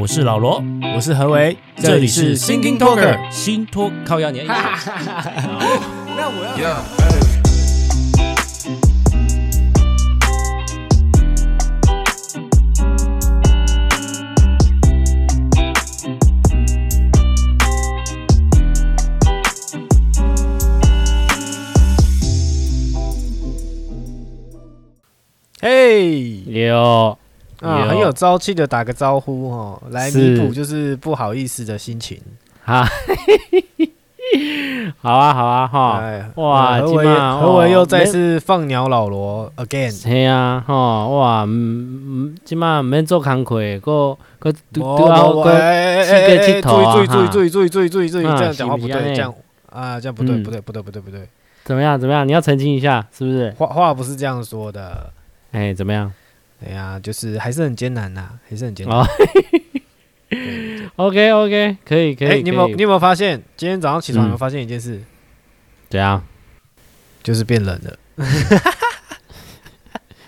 我是老罗，我是何为，这里是 Thinking Talker 新托靠压年。那我要。嘿，有。啊，很有朝气的打个招呼哦，来弥补就是不好意思的心情。哈，好啊，好啊，哈，哇，何为何为又再次放鸟老罗 again。系啊，哈，哇，嗯嗯，今嘛唔免做工课，个个都都要个去个佚佗啊。注意注意注意注意注意注意注意，这样讲话不对，这样啊，这样不对不对不对不对不对。怎么样怎么样？你要澄清一下，是不是？话话不是这样说的。哎，怎么样？哎呀，就是还是很艰难呐，还是很艰难。OK OK，可以可以。哎，你有没有你有没有发现，今天早上起床有没有发现一件事？怎样？就是变冷了。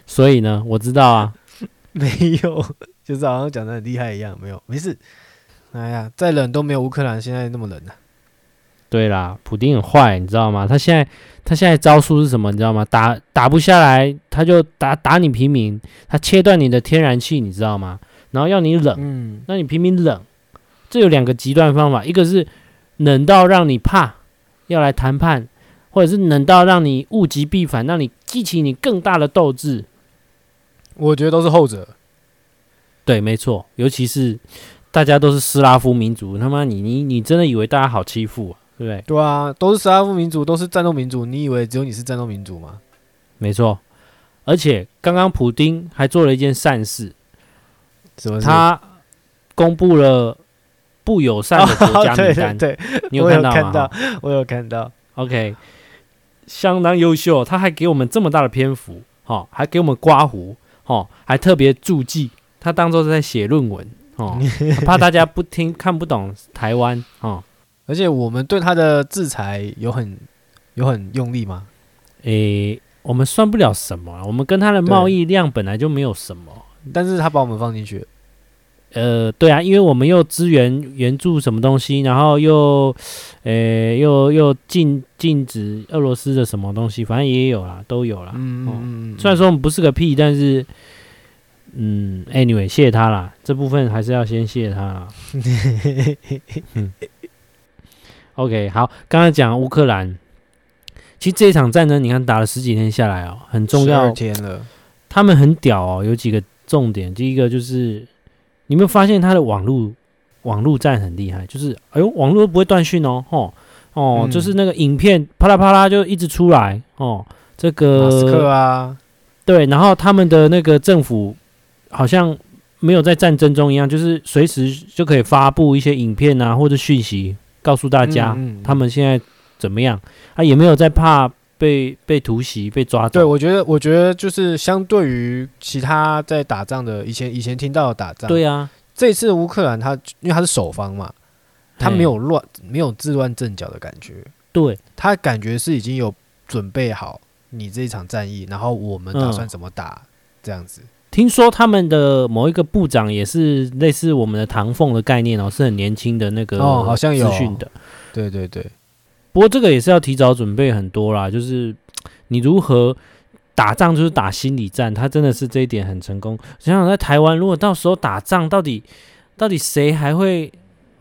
所以呢，我知道啊，没有，就是好像讲的很厉害一样，没有，没事。哎呀，再冷都没有乌克兰现在那么冷呢。对啦，普丁很坏，你知道吗？他现在他现在招数是什么？你知道吗？打打不下来，他就打打你平民，他切断你的天然气，你知道吗？然后要你冷，嗯，那你平民冷，这有两个极端方法，一个是冷到让你怕，要来谈判，或者是冷到让你物极必反，让你激起你更大的斗志。我觉得都是后者。对，没错，尤其是大家都是斯拉夫民族，他妈你你你真的以为大家好欺负啊？对不对？对啊，都是斯拉夫民族，都是战斗民族。你以为只有你是战斗民族吗？没错，而且刚刚普丁还做了一件善事，什么事？他公布了不友善的国家名单。哦、对，对，对，你有看到吗？我有看到，我有看到。OK，相当优秀。他还给我们这么大的篇幅，哦，还给我们刮胡，哦，还特别注记，他当做是在写论文，哦，怕大家不听看不懂台湾，哦。而且我们对他的制裁有很有很用力吗？诶、欸，我们算不了什么，我们跟他的贸易量本来就没有什么，但是他把我们放进去。呃，对啊，因为我们又支援援助什么东西，然后又，诶、欸，又又禁禁止俄罗斯的什么东西，反正也有啦，都有啦。嗯嗯嗯。虽然说我们不是个屁，但是，嗯，anyway，谢谢他啦，这部分还是要先谢谢他啦。嗯 OK，好，刚才讲乌克兰，其实这一场战争，你看打了十几天下来哦，很重要。十二天了，他们很屌哦，有几个重点。第一个就是，你有没有发现他的网络网络战很厉害？就是，哎呦，网络都不会断讯哦，吼哦，嗯、就是那个影片啪啦啪啦就一直出来哦。这个马斯克啊，对，然后他们的那个政府好像没有在战争中一样，就是随时就可以发布一些影片啊或者讯息。告诉大家，他们现在怎么样？啊，也没有在怕被被突袭、被抓走。对，我觉得，我觉得就是相对于其他在打仗的以前以前听到的打仗，对啊，这次乌克兰他因为他是守方嘛，他没有乱，没有自乱阵脚的感觉。对，他感觉是已经有准备好你这一场战役，然后我们打算怎么打、嗯、这样子。听说他们的某一个部长也是类似我们的唐凤的概念哦，是很年轻的那个哦，好像有资讯的，对对对。不过这个也是要提早准备很多啦，就是你如何打仗，就是打心理战，他真的是这一点很成功。想想在台湾，如果到时候打仗，到底到底谁还会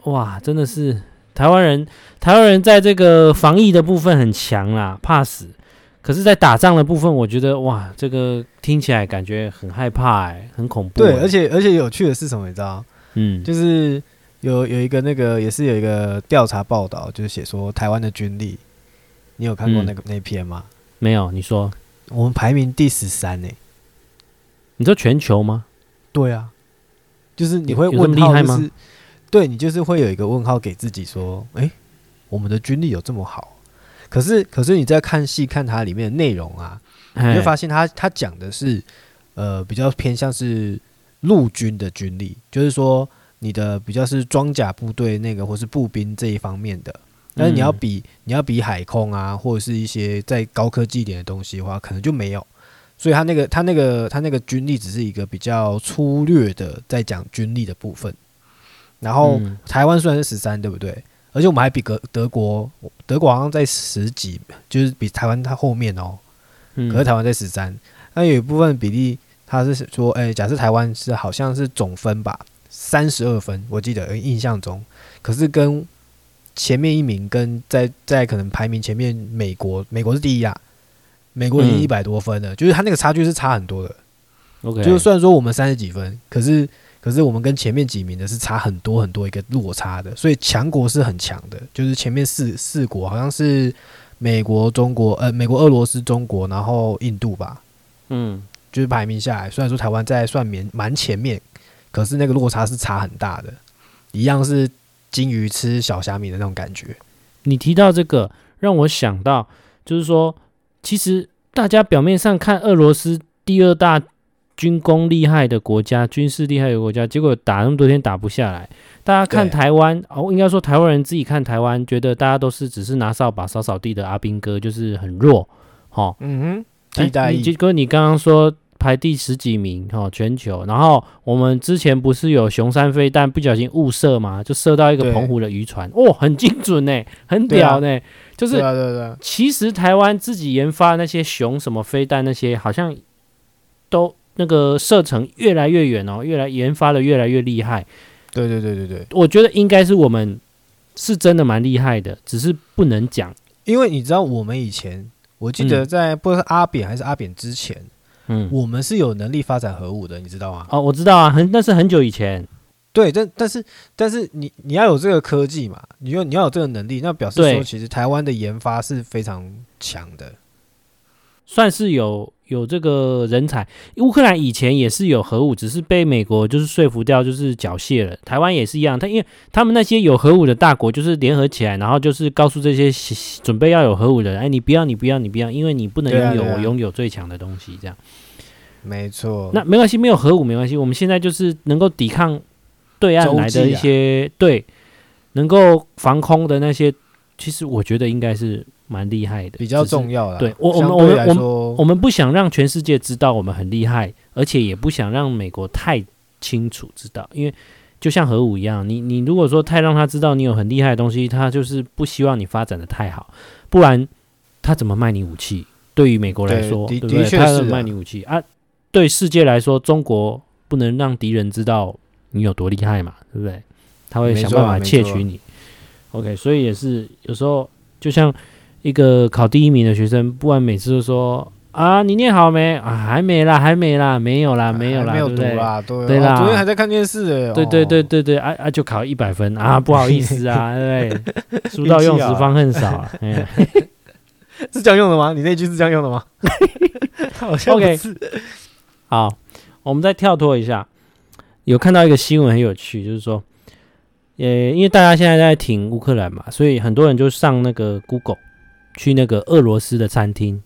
哇？真的是台湾人，台湾人在这个防疫的部分很强啦，怕死。可是，在打仗的部分，我觉得哇，这个听起来感觉很害怕哎，很恐怖。对，而且而且有趣的是什么？你知道？嗯，就是有有一个那个也是有一个调查报道，就是写说台湾的军力，你有看过那个、嗯、那篇吗？没有，你说我们排名第十三呢？你说全球吗？对啊，就是你会问号、就是，厉害吗？对，你就是会有一个问号给自己说，哎、欸，我们的军力有这么好？可是，可是你在看戏看它里面的内容啊，你会发现它它讲的是，呃，比较偏向是陆军的军力，就是说你的比较是装甲部队那个或是步兵这一方面的。但是你要比你要比海空啊，或者是一些再高科技一点的东西的话，可能就没有。所以它那个它那个它那个军力只是一个比较粗略的在讲军力的部分。然后台湾虽然是十三，对不对？而且我们还比德德国，德国好像在十几，就是比台湾它后面哦。可是台湾在十三，那有一部分比例，他是说，哎，假设台湾是好像是总分吧，三十二分，我记得印象中，可是跟前面一名跟在在可能排名前面美国，美国是第一啊，美国已经一百多分了，就是它那个差距是差很多的。OK，就是虽然说我们三十几分，可是。可是我们跟前面几名的是差很多很多一个落差的，所以强国是很强的。就是前面四四国好像是美国、中国、呃，美国、俄罗斯、中国，然后印度吧。嗯，就是排名下来，虽然说台湾在算蛮蛮前面，可是那个落差是差很大的，一样是金鱼吃小虾米的那种感觉。你提到这个，让我想到，就是说，其实大家表面上看俄罗斯第二大。军工厉害的国家，军事厉害的国家，结果打那么多天打不下来。大家看台湾哦，应该说台湾人自己看台湾，觉得大家都是只是拿扫把扫扫地的阿兵哥，就是很弱。哦，嗯哼，替代役。结果你刚刚说排第十几名，哈，全球。然后我们之前不是有熊山飞弹不小心误射嘛，就射到一个澎湖的渔船，哦，很精准呢，很屌呢。就是，对对对。其实台湾自己研发那些熊什么飞弹那些，好像都。那个射程越来越远哦，越来研发的越来越厉害。对对对对对，我觉得应该是我们是真的蛮厉害的，只是不能讲。因为你知道，我们以前我记得在不知道是阿扁还是阿扁之前，嗯，我们是有能力发展核武的，你知道吗？哦，我知道啊，很那是很久以前。对，但但是但是你你要有这个科技嘛，你要你要有这个能力，那表示说其实台湾的研发是非常强的，算是有。有这个人才，乌克兰以前也是有核武，只是被美国就是说服掉，就是缴械了。台湾也是一样，他因为他们那些有核武的大国，就是联合起来，然后就是告诉这些准备要有核武的人，哎，你不要，你不要，你不要，因为你不能拥有我拥有最强的东西，这样。没错。那没关系，没有核武没关系，我们现在就是能够抵抗对岸来的一些，对，能够防空的那些，其实我觉得应该是。蛮厉害的，比较重要的。对我，我们，我们，我们，我们不想让全世界知道我们很厉害，而且也不想让美国太清楚知道，因为就像核武一样，你你如果说太让他知道你有很厉害的东西，他就是不希望你发展的太好，不然他怎么卖你武器？对于美国来说，对，对不对？他怎么卖你武器啊？对世界来说，中国不能让敌人知道你有多厉害嘛，对不对？他会想办法窃取你。OK，所以也是有时候就像。一个考第一名的学生，不然每次都说啊，你念好没啊？还没啦，还没啦，没有啦，没有啦，没有读啦，对对啦，昨天还在看电视诶，对对对对对，啊啊，就考一百分啊，不好意思啊，对不对？书到用时方恨少，是这样用的吗？你那句是这样用的吗？好像不是。好，我们再跳脱一下，有看到一个新闻很有趣，就是说，呃，因为大家现在在挺乌克兰嘛，所以很多人就上那个 Google。去那个俄罗斯的餐厅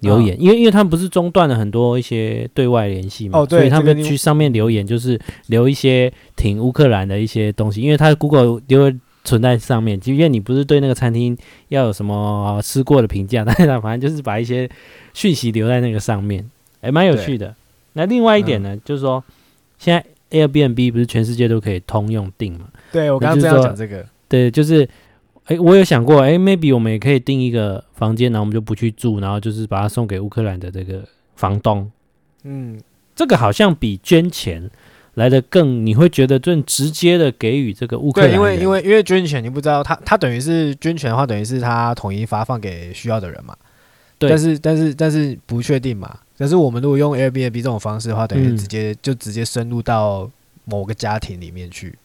留言，因为因为他们不是中断了很多一些对外联系嘛，所以他们去上面留言，就是留一些挺乌克兰的一些东西，因为他 Google 留存在上面，即便你不是对那个餐厅要有什么吃过的评价，但是他反正就是把一些讯息留在那个上面，还蛮有趣的。那另外一点呢，就是说现在 Airbnb 不是全世界都可以通用订嘛？对，我刚刚这样讲这个，对，就是。哎，我有想过，哎，maybe 我们也可以订一个房间，然后我们就不去住，然后就是把它送给乌克兰的这个房东。嗯，这个好像比捐钱来的更，你会觉得更直接的给予这个乌克兰。对，因为因为因为捐钱，你不知道他他等于是捐钱的话，等于是他统一发放给需要的人嘛。对。但是但是但是不确定嘛。但是我们如果用 Airbnb 这种方式的话，等于直接、嗯、就直接深入到某个家庭里面去。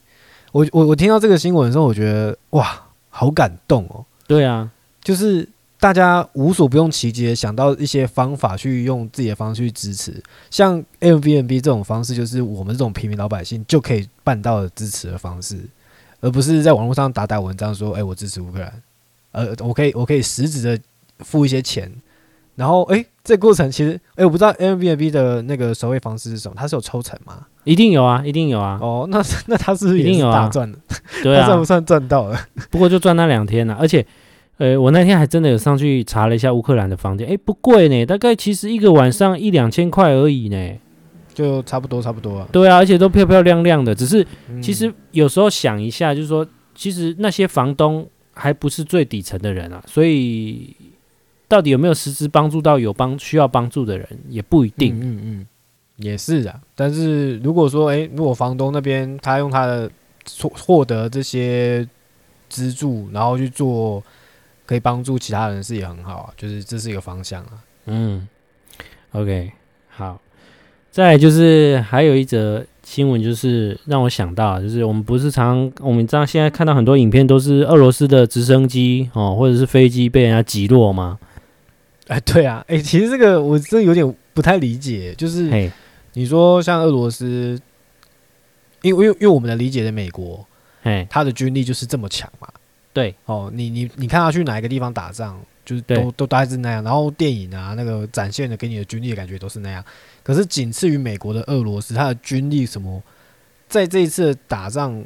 我我我听到这个新闻的时候，我觉得哇。好感动哦！对啊，就是大家无所不用其极，想到一些方法去用自己的方式去支持，像 Airbnb 这种方式，就是我们这种平民老百姓就可以办到的支持的方式，而不是在网络上打打文章说：“哎，我支持乌克兰。”呃，我可以，我可以实质的付一些钱，然后哎，这个过程其实哎，我不知道 Airbnb 的那个收费方式是什么，它是有抽成吗？一定有啊，一定有啊。哦，那那他是不是一定有啊赚的？对啊，算不算赚到了？不过就赚那两天了，而且，呃，我那天还真的有上去查了一下乌克兰的房间，哎，不贵呢，大概其实一个晚上一两千块而已呢。就差不多差不多啊。对啊，而且都漂漂亮亮的。只是其实有时候想一下，就是说，其实那些房东还不是最底层的人啊，所以到底有没有实质帮助到有帮需要帮助的人，也不一定。嗯嗯，也是啊。但是如果说，诶，如果房东那边他用他的获获得这些资助，然后去做可以帮助其他人，是也很好啊。就是这是一个方向啊。嗯，OK，好。再来就是还有一则新闻，就是让我想到，就是我们不是常我们知道现在看到很多影片，都是俄罗斯的直升机哦，或者是飞机被人家击落吗？哎，对啊，哎，其实这个我真的有点不太理解，就是你说像俄罗斯，因为因为因为我们的理解的美国，哎，他的军力就是这么强嘛，对，哦，你你你看他去哪一个地方打仗？就是都都大概是那样，然后电影啊，那个展现的给你的军力的感觉都是那样。可是仅次于美国的俄罗斯，他的军力什么，在这一次打仗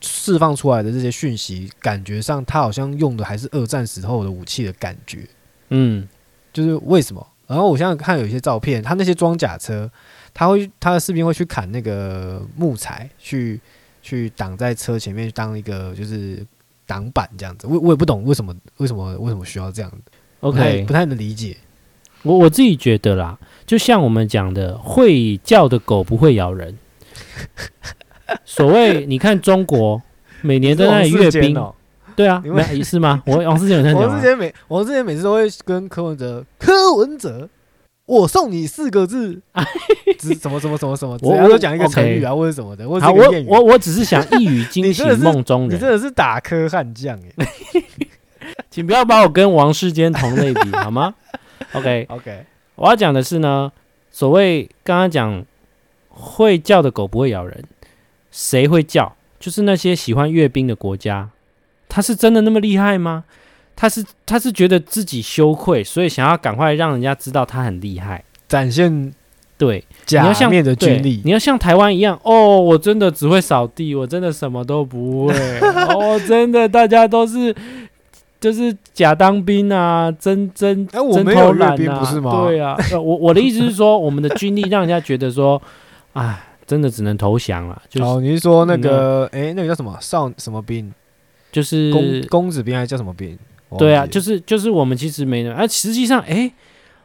释放出来的这些讯息，感觉上他好像用的还是二战时候的武器的感觉。嗯，就是为什么？然后我现在看有一些照片，他那些装甲车，他会他的士兵会去砍那个木材，去去挡在车前面，当一个就是。挡板这样子，我我也不懂为什么为什么为什么需要这样子，OK，不太能理解。我我自己觉得啦，就像我们讲的，会叫的狗不会咬人。所谓你看中国每年都在阅兵，喔、对啊，没是吗？我王世杰有在讲，王世杰 每王世杰每次都会跟柯文哲柯文哲。我送你四个字，只什么什么什么什么，我我都讲一个成语啊，或者什么的。好，我我我只是想一语 惊醒梦中人。你真的是打科悍将哎！请不要把我跟王世坚同类比好吗？OK OK，我要讲的是呢，所谓刚刚讲会叫的狗不会咬人，谁会叫？就是那些喜欢阅兵的国家，他是真的那么厉害吗？他是他是觉得自己羞愧，所以想要赶快让人家知道他很厉害，展现对假面的军力。你要像台湾一样哦，我真的只会扫地，我真的什么都不会 哦，真的大家都是就是假当兵啊，真真哎，我没有阅兵不是吗？对啊，我我的意思是说，我们的军力让人家觉得说，哎，真的只能投降了。就是、哦，你是说那个哎、嗯，那个叫什么少什么兵？就是公公子兵还是叫什么兵？对啊，就是就是我们其实没人，而、啊、实际上，哎，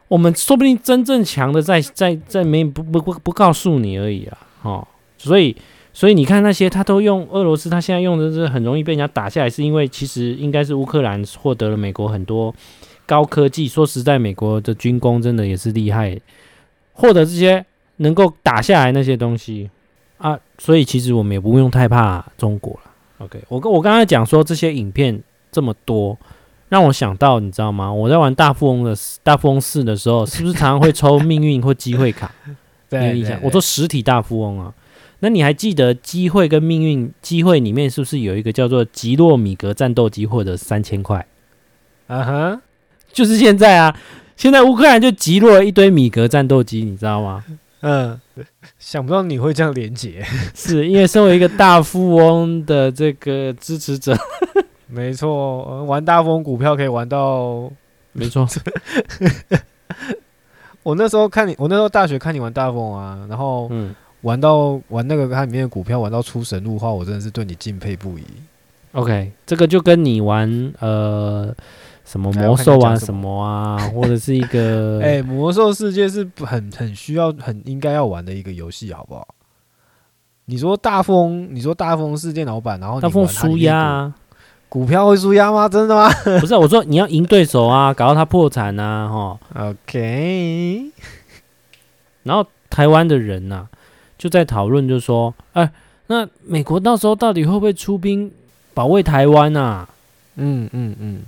我们说不定真正强的在在在没不不不不告诉你而已啊，哦，所以所以你看那些他都用俄罗斯，他现在用的是很容易被人家打下来，是因为其实应该是乌克兰获得了美国很多高科技。说实在，美国的军工真的也是厉害，获得这些能够打下来那些东西啊，所以其实我们也不用太怕中国了。OK，我跟我刚才讲说这些影片这么多。让我想到，你知道吗？我在玩大富翁的大富翁四的时候，是不是常常会抽 命运或机会卡？对，对，对，我说实体大富翁啊，那你还记得机会跟命运？机会里面是不是有一个叫做吉洛米格战斗机，获得三千块？啊哈，就是现在啊！现在乌克兰就击落了一堆米格战斗机，你知道吗？嗯，想不到你会这样连结，是因为身为一个大富翁的这个支持者。没错，玩大富翁股票可以玩到，没错。我那时候看你，我那时候大学看你玩大富翁啊，然后玩到玩那个它里面的股票玩到出神入化，我真的是对你敬佩不已。OK，这个就跟你玩呃什么魔兽啊什么啊，或者是一个 哎、欸、魔兽世界是很很需要很应该要玩的一个游戏，好不好？你说大风，你说大富翁是电脑版，然后大风输压啊。股票会输压吗？真的吗？不是，我说你要赢对手啊，搞到他破产啊，哈。OK。然后台湾的人呐、啊，就在讨论，就说，哎、欸，那美国到时候到底会不会出兵保卫台湾啊？嗯嗯嗯。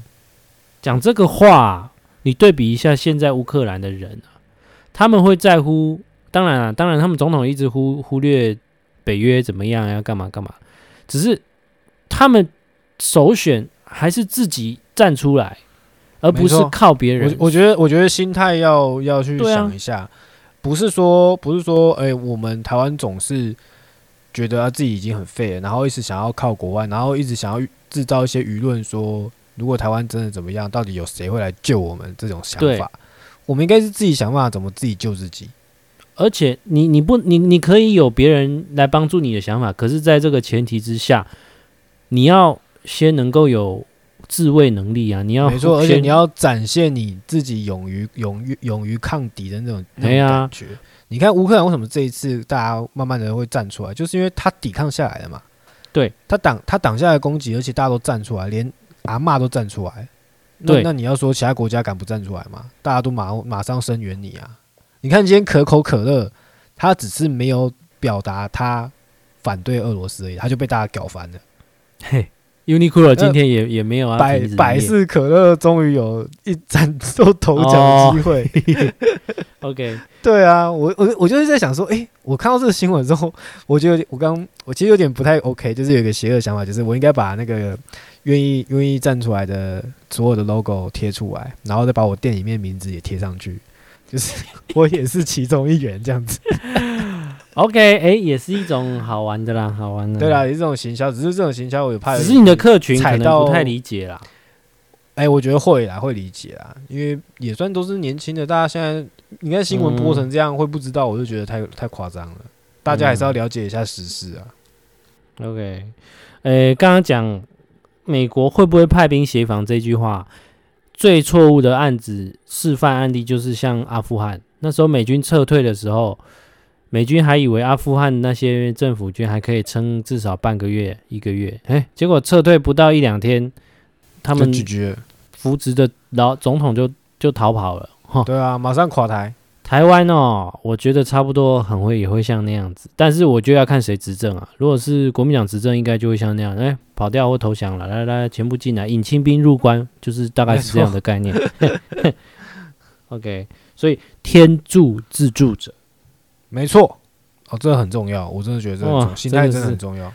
讲这个话，你对比一下现在乌克兰的人啊，他们会在乎？当然啊，当然，他们总统一直忽忽略北约怎么样，要干嘛干嘛，只是他们。首选还是自己站出来，而不是靠别人。我我觉得，我觉得心态要要去想一下，啊、不是说不是说，哎、欸，我们台湾总是觉得自己已经很废了，然后一直想要靠国外，然后一直想要制造一些舆论，说如果台湾真的怎么样，到底有谁会来救我们？这种想法，我们应该是自己想办法怎么自己救自己。而且你你不你你可以有别人来帮助你的想法，可是在这个前提之下，你要先能够有自卫能力啊！你要没错，而且你要展现你自己勇于勇于勇于抗敌的那种那种感觉。你看乌克兰为什么这一次大家慢慢的会站出来，就是因为他抵抗下来了嘛。对，他挡他挡下来攻击，而且大家都站出来，连阿骂都站出来。对，那你要说其他国家敢不站出来吗？大家都马马上声援你啊！你看今天可口可乐，他只是没有表达他反对俄罗斯而已，他就被大家搞翻了。嘿，Uniqlo 今天也也没有啊，百百事可乐终于有一崭露头角的机会。Oh. OK，对啊，我我我就是在想说，哎、欸，我看到这个新闻之后，我觉得我刚我其实有点不太 OK，就是有一个邪恶想法，就是我应该把那个愿意愿意站出来的所有的 logo 贴出来，然后再把我店里面名字也贴上去。就是 我也是其中一员这样子，OK，哎、欸，也是一种好玩的啦，好玩的。对啦，也是这种行销，只是这种行销我有怕，只是你的客群可能不太理解啦。哎、欸，我觉得会啦，会理解啦，因为也算都是年轻的，大家现在你看新闻播成这样，会不知道，我就觉得太太夸张了。大家还是要了解一下时事啊。嗯、OK，呃、欸，刚刚讲美国会不会派兵协防这句话？最错误的案子示范案例就是像阿富汗，那时候美军撤退的时候，美军还以为阿富汗那些政府军还可以撑至少半个月、一个月，哎，结果撤退不到一两天，他们扶植的老总统就就逃跑了，哈，对啊，马上垮台。台湾哦，我觉得差不多很会也会像那样子，但是我就要看谁执政啊。如果是国民党执政，应该就会像那样，哎，跑掉或投降了，来来来，全部进来，引清兵入关，就是大概是这样的概念。OK，所以天助自助者，没错，哦，这个很重要，我真的觉得这种心态真的很重要。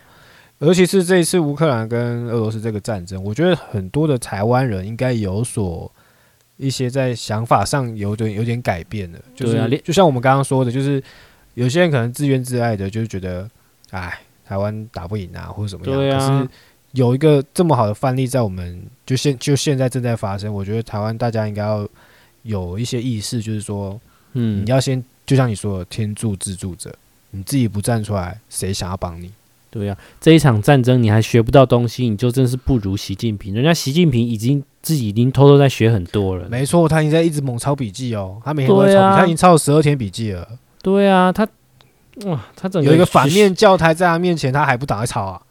尤其是这一次乌克兰跟俄罗斯这个战争，我觉得很多的台湾人应该有所。一些在想法上有点有点改变的，就是就像我们刚刚说的，就是有些人可能自怨自艾的，就是觉得，哎，台湾打不赢啊，或者怎么样。可是有一个这么好的范例在我们就现就现在正在发生，我觉得台湾大家应该要有一些意识，就是说，嗯，你要先就像你说的，天助自助者，你自己不站出来，谁想要帮你？对呀，这一场战争你还学不到东西，你就真是不如习近平。人家习近平已经自己已经偷偷在学很多了。没错，他已经在一直猛抄笔记哦，他每天都在抄他已经抄了十二天笔记了。对啊，他哇，他整个有一个反面教材在他面前，他还不赶快抄啊？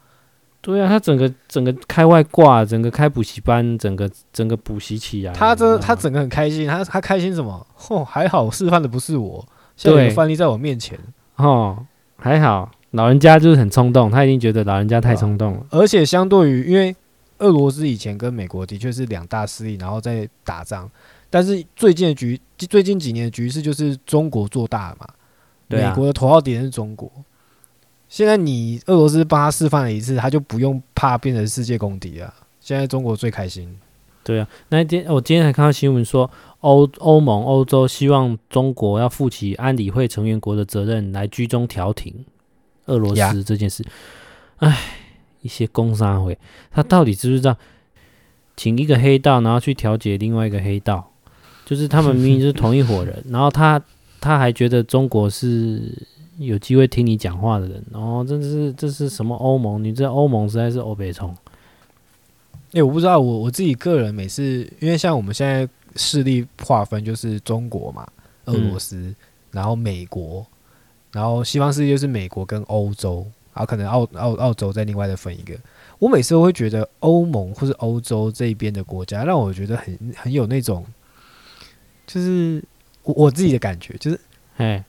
对啊，他整个整个开外挂，整个开补习班，整个整个补习起来。他真的他整个很开心，他他开心什么？哦，还好示范的不是我，现在有范例在我面前哦，还好。老人家就是很冲动，他已经觉得老人家太冲动了。而且相对于，因为俄罗斯以前跟美国的确是两大势力，然后在打仗。但是最近的局，最近几年的局势就是中国做大了嘛。对啊。美国的头号敌人是中国。现在你俄罗斯帮他示范了一次，他就不用怕变成世界公敌了。现在中国最开心。对啊，那一天我今天还看到新闻说，欧欧盟、欧洲希望中国要负起安理会成员国的责任，来居中调停。俄罗斯这件事，哎，一些工商会，他到底知不知道，请一个黑道，然后去调解另外一个黑道，就是他们 明明是同一伙人，然后他他还觉得中国是有机会听你讲话的人，哦，这是这是什么欧盟？你这欧盟实在是欧北冲。哎，我不知道，我我自己个人每次，因为像我们现在势力划分就是中国嘛，俄罗斯，嗯、然后美国。然后西方世界就是美国跟欧洲，然后可能澳澳澳洲再另外再分一个。我每次都会觉得欧盟或是欧洲这边的国家，让我觉得很很有那种，就是我我自己的感觉，就是哎，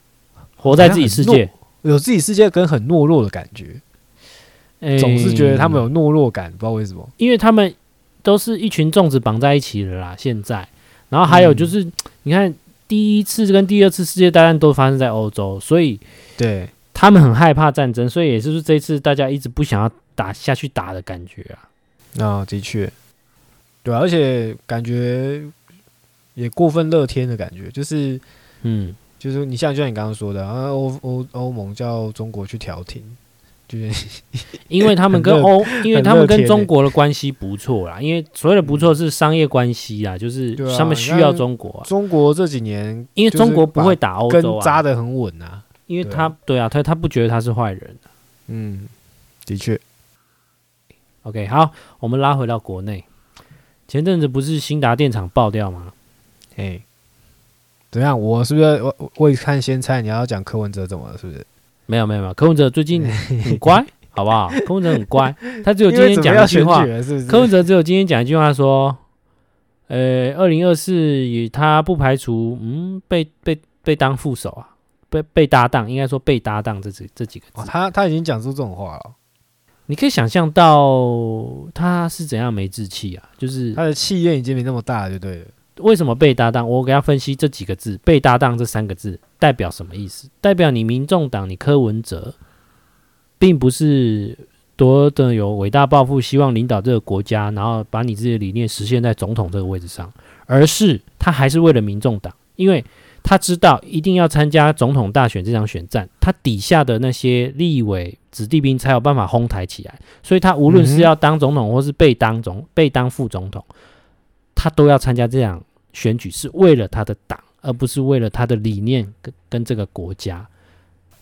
活在自己世界，有自己世界跟很懦弱的感觉，总是觉得他们有懦弱感，不知道为什么，因为他们都是一群粽子绑在一起的啦。现在，然后还有就是，嗯、你看。第一次跟第二次世界大战都发生在欧洲，所以对他们很害怕战争，所以也就是这次大家一直不想要打下去打的感觉啊。那、哦、的确，对、啊，而且感觉也过分乐天的感觉，就是嗯，就是你像就像你刚刚说的啊，欧欧欧盟叫中国去调停，就是 因为他们跟欧，因为他们跟中国的关系不错啦。因为所谓的不错是商业关系啦，就是他们需要中国。中国这几年，因为中国不会打欧洲啊，扎的很稳啊。因为他对啊，他他不觉得他是坏人。嗯，的确。OK，好，我们拉回到国内。前阵子不是兴达电厂爆掉吗？哎，怎么样？我是不是我未看先猜？你要讲柯文哲怎么了？是不是？没有没有没有，柯文哲最近 很乖，好不好？柯文哲很乖，他只有今天讲一句话。是是柯文哲只有今天讲一句话说：“呃，二零二四，与他不排除嗯被被被当副手啊，被被搭档，应该说被搭档这几这几个字。哦”他他已经讲出这种话了。你可以想象到他是怎样没志气啊？就是他的气焰已经没那么大了，就对了。为什么被搭档？我给他分析这几个字“被搭档”这三个字代表什么意思？代表你民众党，你柯文哲，并不是多的有伟大抱负，希望领导这个国家，然后把你自己的理念实现在总统这个位置上，而是他还是为了民众党，因为。他知道一定要参加总统大选这场选战，他底下的那些立委子弟兵才有办法哄抬起来，所以他无论是要当总统或是被当总被当副总统，他都要参加这场选举，是为了他的党，而不是为了他的理念跟跟这个国家。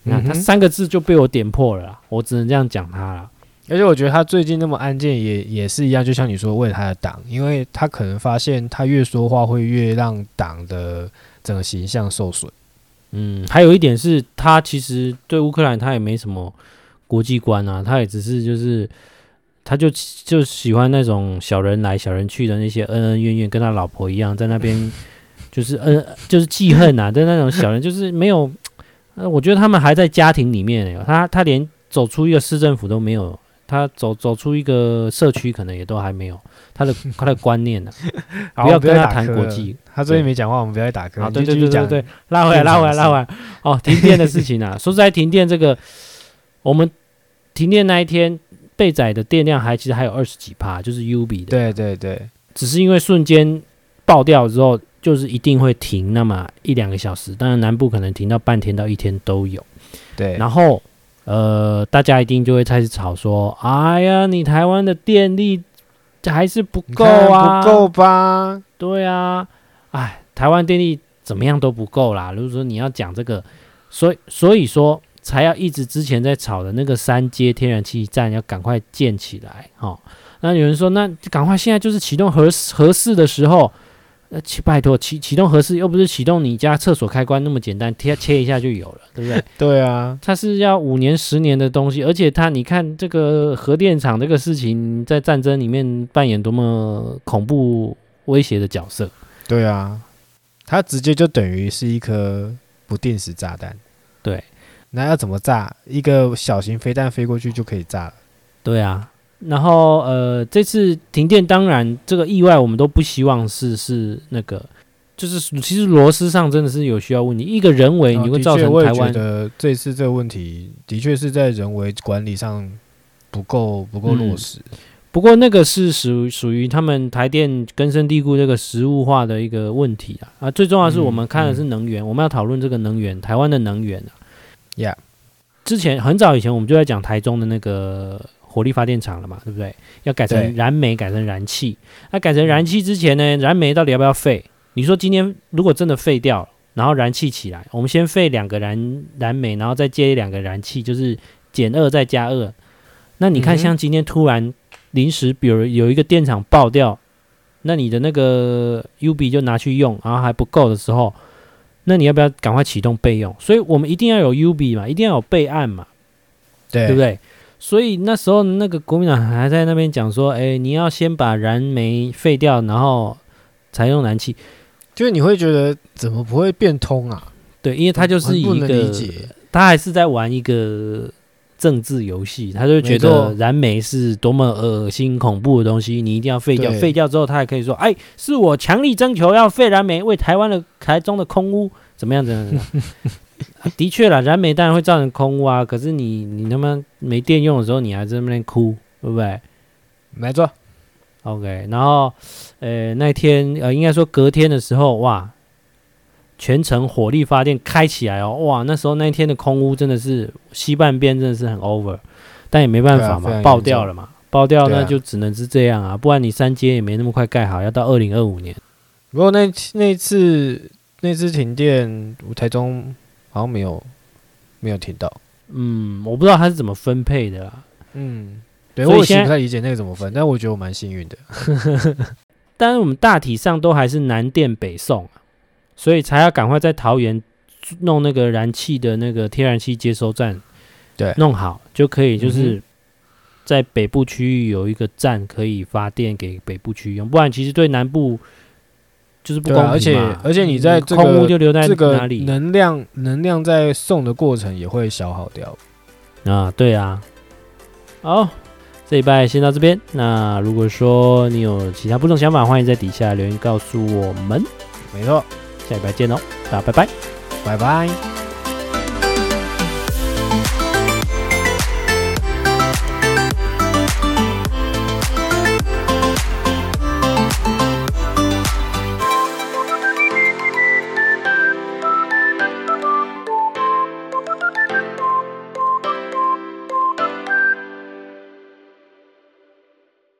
那他三个字就被我点破了，我只能这样讲他了。而且我觉得他最近那么安静，也也是一样，就像你说，为了他的党，因为他可能发现他越说话会越让党的。整个形象受损，嗯，还有一点是他其实对乌克兰他也没什么国际观啊，他也只是就是，他就就喜欢那种小人来小人去的那些恩恩怨怨，跟他老婆一样在那边就是呃就是记恨啊，的那种小人就是没有，呃我觉得他们还在家庭里面，他他连走出一个市政府都没有。他走走出一个社区，可能也都还没有他的他的观念呢、啊。不要跟他谈国际，他最近没讲话，我们不要再打嗝。对对对对对，拉回来拉回来拉回来。哦，停电的事情啊，说实在，停电这个，我们停电那一天被载的电量还其实还有二十几帕，就是 UB 的。对对对，只是因为瞬间爆掉之后，就是一定会停那么一两个小时，当然南部可能停到半天到一天都有。对，然后。呃，大家一定就会开始吵说：“哎呀，你台湾的电力还是不够啊，不够吧？”对啊，哎，台湾电力怎么样都不够啦。如果说你要讲这个，所以所以说才要一直之前在吵的那个三阶天然气站要赶快建起来。哈，那有人说，那赶快现在就是启动合合适的时候。那启拜托启启动合适又不是启动你家厕所开关那么简单，贴切一下就有了，对不对？对啊，它是要五年十年的东西，而且它你看这个核电厂这个事情在战争里面扮演多么恐怖威胁的角色。对啊，它直接就等于是一颗不定时炸弹。对，那要怎么炸？一个小型飞弹飞过去就可以炸了。对啊。然后呃，这次停电，当然这个意外我们都不希望是是那个，就是其实螺丝上真的是有需要问题，一个人为你会造成台湾的这次这个问题，的确是在人为管理上不够不够落实。嗯、不过那个是属属于他们台电根深蒂固这个实物化的一个问题啊啊！最重要的是我们看的是能源，嗯嗯、我们要讨论这个能源，台湾的能源啊。Yeah，之前很早以前我们就在讲台中的那个。火力发电厂了嘛，对不对？要改成燃煤，改成燃气。那改成燃气之前呢，燃煤到底要不要废？你说今天如果真的废掉，然后燃气起来，我们先废两个燃燃煤，然后再接两个燃气，就是减二再加二。那你看，像今天突然临时，比如有一个电厂爆掉，那你的那个 U B 就拿去用，然后还不够的时候，那你要不要赶快启动备用？所以我们一定要有 U B 嘛，一定要有备案嘛，对，对不对？所以那时候那个国民党还在那边讲说，哎，你要先把燃煤废掉，然后才用燃气，就是你会觉得怎么不会变通啊？对，因为他就是一个，他还是在玩一个政治游戏，他就觉得燃煤是多么恶心恐怖的东西，你一定要废掉。废掉之后，他还可以说，哎，是我强力征求要废燃煤，为台湾的台中的空屋怎么样？怎么样？的确啦，燃煤当然会造成空污啊。可是你你他妈没电用的时候，你还在那边哭，对不对？没错。OK，然后呃那天呃应该说隔天的时候，哇，全程火力发电开起来哦，哇，那时候那天的空屋真的是西半边真的是很 over。但也没办法嘛，爆掉了嘛，爆掉那就只能是这样啊，不然你三阶也没那么快盖好，要到二零二五年。不过那那次那次停电，台中好像没有没有停到。嗯，我不知道它是怎么分配的啦。嗯，对，我也不太理解那个怎么分，但我觉得我蛮幸运的。但是我们大体上都还是南电北送，所以才要赶快在桃园弄那个燃气的那个天然气接收站，对，弄好就可以，就是在北部区域有一个站可以发电给北部区域用，不然其实对南部就是不公平嘛。而且而且你在这个空屋就留在这个哪里？能量能量在送的过程也会消耗掉啊，对啊，好。这一拜先到这边。那如果说你有其他不同想法，欢迎在底下留言告诉我们。没错，下礼拜见喽，大家拜拜，拜拜。